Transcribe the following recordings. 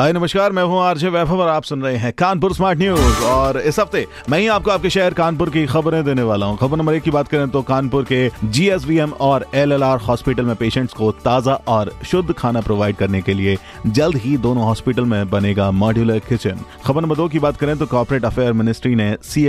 हाय, नमस्कार, मैं हूँ आरजे वैभव और आप सुन रहे हैं कानपुर स्मार्ट न्यूज़। और इस हफ़्ते मैं ही आपको आपके शहर कानपुर की खबरें देने वाला हूँ। खबर नंबर एक की बात करें तो कानपुर के जीएसवीएम और एलएलआर हॉस्पिटल में पेशेंट्स को ताज़ा और शुद्ध खाना प्रोवाइड करने के लिए जल्द ही दोनों हॉस्पिटल में बनेगा मॉड्यूलर किचन। खबर नंबर दो की बात करें तो कॉर्पोरेट अफेयर मिनिस्ट्री ने सी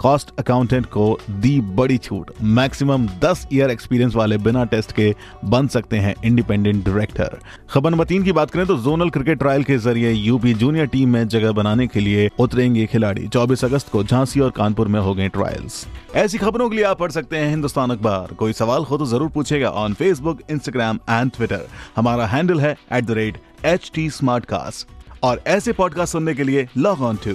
कॉस्ट अकाउंटेंट को दी बड़ी छूट। मैक्सिमम 10 ईयर एक्सपीरियंस वाले बिना टेस्ट के बन सकते हैं इंडिपेंडेंट डायरेक्टर। खबर नंबर तीन की बात करें तो जोनल क्रिकेट ट्रायल के ज़रिए यूपी जूनियर टीम में जगह बनाने के लिए उतरेंगे खिलाड़ी। 24 अगस्त को झांसी और कानपुर में हो गए ट्रायल्स। ऐसी खबरों के लिए आप पढ़ सकते हैं हिंदुस्तान अखबार। कोई सवाल हो तो ज़रूर पूछेगा on Facebook Instagram and Twitter हमारा हैंडल है at the rate H T और ऐसे पॉडकास्ट सुनने के लिए लॉग ऑन टू